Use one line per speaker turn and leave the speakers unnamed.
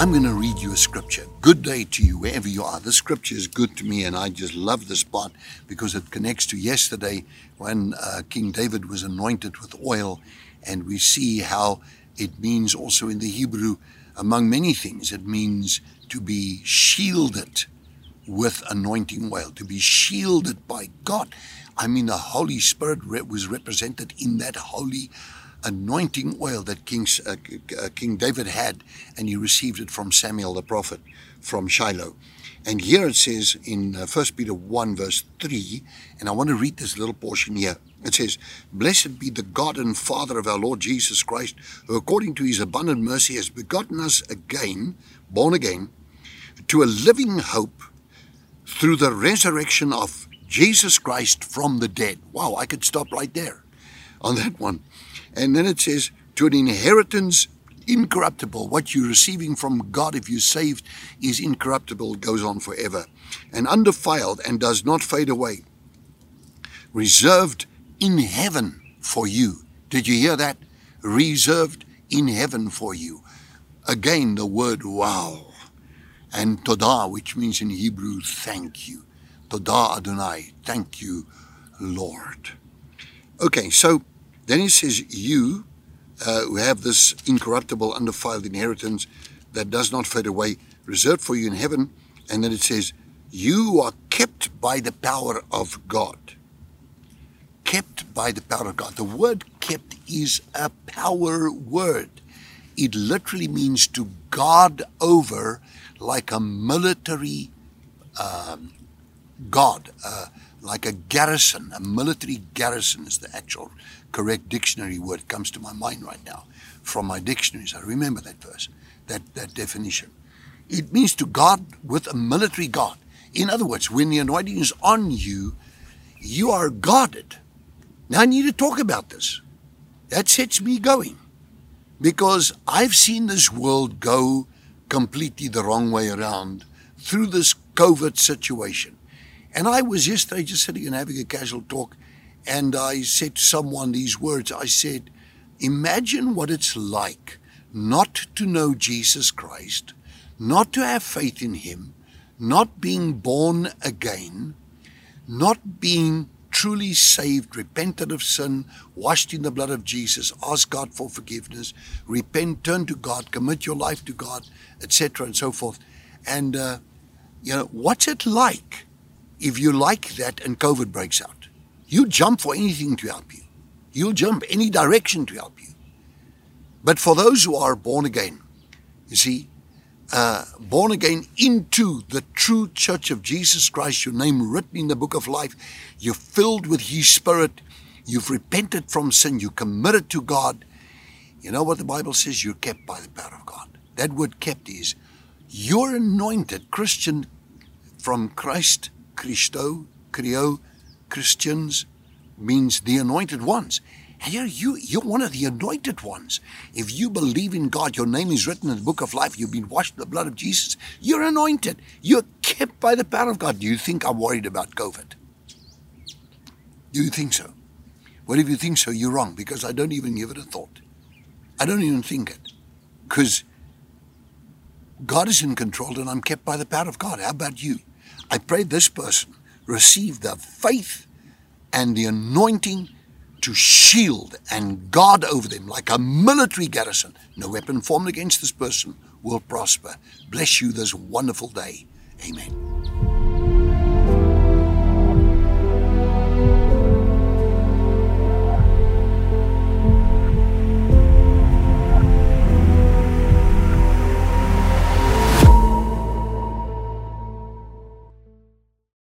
I'm going to read you a scripture. Good day to you, wherever you are. This scripture is good to me, and I just love this part because it connects to yesterday when uh, King David was anointed with oil, and we see how it means also in the Hebrew, among many things, it means to be shielded with anointing oil, to be shielded by God. I mean, the Holy Spirit was represented in that holy anointing oil that King, uh, uh, King David had, and he received it from Samuel the prophet from Shiloh. And here it says in uh, 1 Peter 1, verse 3, and I want to read this little portion here. It says, Blessed be the God and Father of our Lord Jesus Christ, who according to his abundant mercy has begotten us again, born again, to a living hope through the resurrection of Jesus Christ from the dead. Wow, I could stop right there on that one. And then it says, to an inheritance incorruptible. What you're receiving from God, if you're saved, is incorruptible, goes on forever, and undefiled and does not fade away. Reserved in heaven for you. Did you hear that? Reserved in heaven for you. Again, the word wow. And todah, which means in Hebrew, thank you. Todah Adonai, thank you, Lord. Okay, so then he says, You uh, who have this incorruptible, undefiled inheritance that does not fade away, reserved for you in heaven. And then it says, You are kept by the power of God. Kept by the power of God. The word kept is a power word. It literally means to guard over like a military um, guard, uh, like a garrison, a military garrison is the actual correct dictionary word comes to my mind right now from my dictionaries. I remember that verse, that, that definition. It means to guard with a military guard. In other words, when the anointing is on you, you are guarded. Now I need to talk about this. That sets me going because I've seen this world go completely the wrong way around through this COVID situation. And I was yesterday just sitting and having a casual talk and I said to someone these words I said, Imagine what it's like not to know Jesus Christ, not to have faith in Him, not being born again, not being truly saved, repented of sin, washed in the blood of Jesus, ask God for forgiveness, repent, turn to God, commit your life to God, etc., and so forth. And, uh, you know, what's it like if you like that and COVID breaks out? You jump for anything to help you. You'll jump any direction to help you. But for those who are born again, you see, uh, born again into the true church of Jesus Christ, your name written in the book of life, you're filled with His Spirit, you've repented from sin, you committed to God. You know what the Bible says? You're kept by the power of God. That word kept is you're anointed Christian from Christ, Christo, chrio, Christians means the anointed ones. And you're, you, you're one of the anointed ones. If you believe in God, your name is written in the book of life, you've been washed in the blood of Jesus, you're anointed. You're kept by the power of God. Do you think I'm worried about COVID? Do you think so? Well, if you think so, you're wrong because I don't even give it a thought. I don't even think it because God is in control and I'm kept by the power of God. How about you? I pray this person receive the faith and the anointing to shield and guard over them like a military garrison. No weapon formed against this person will prosper. Bless you this wonderful day. Amen.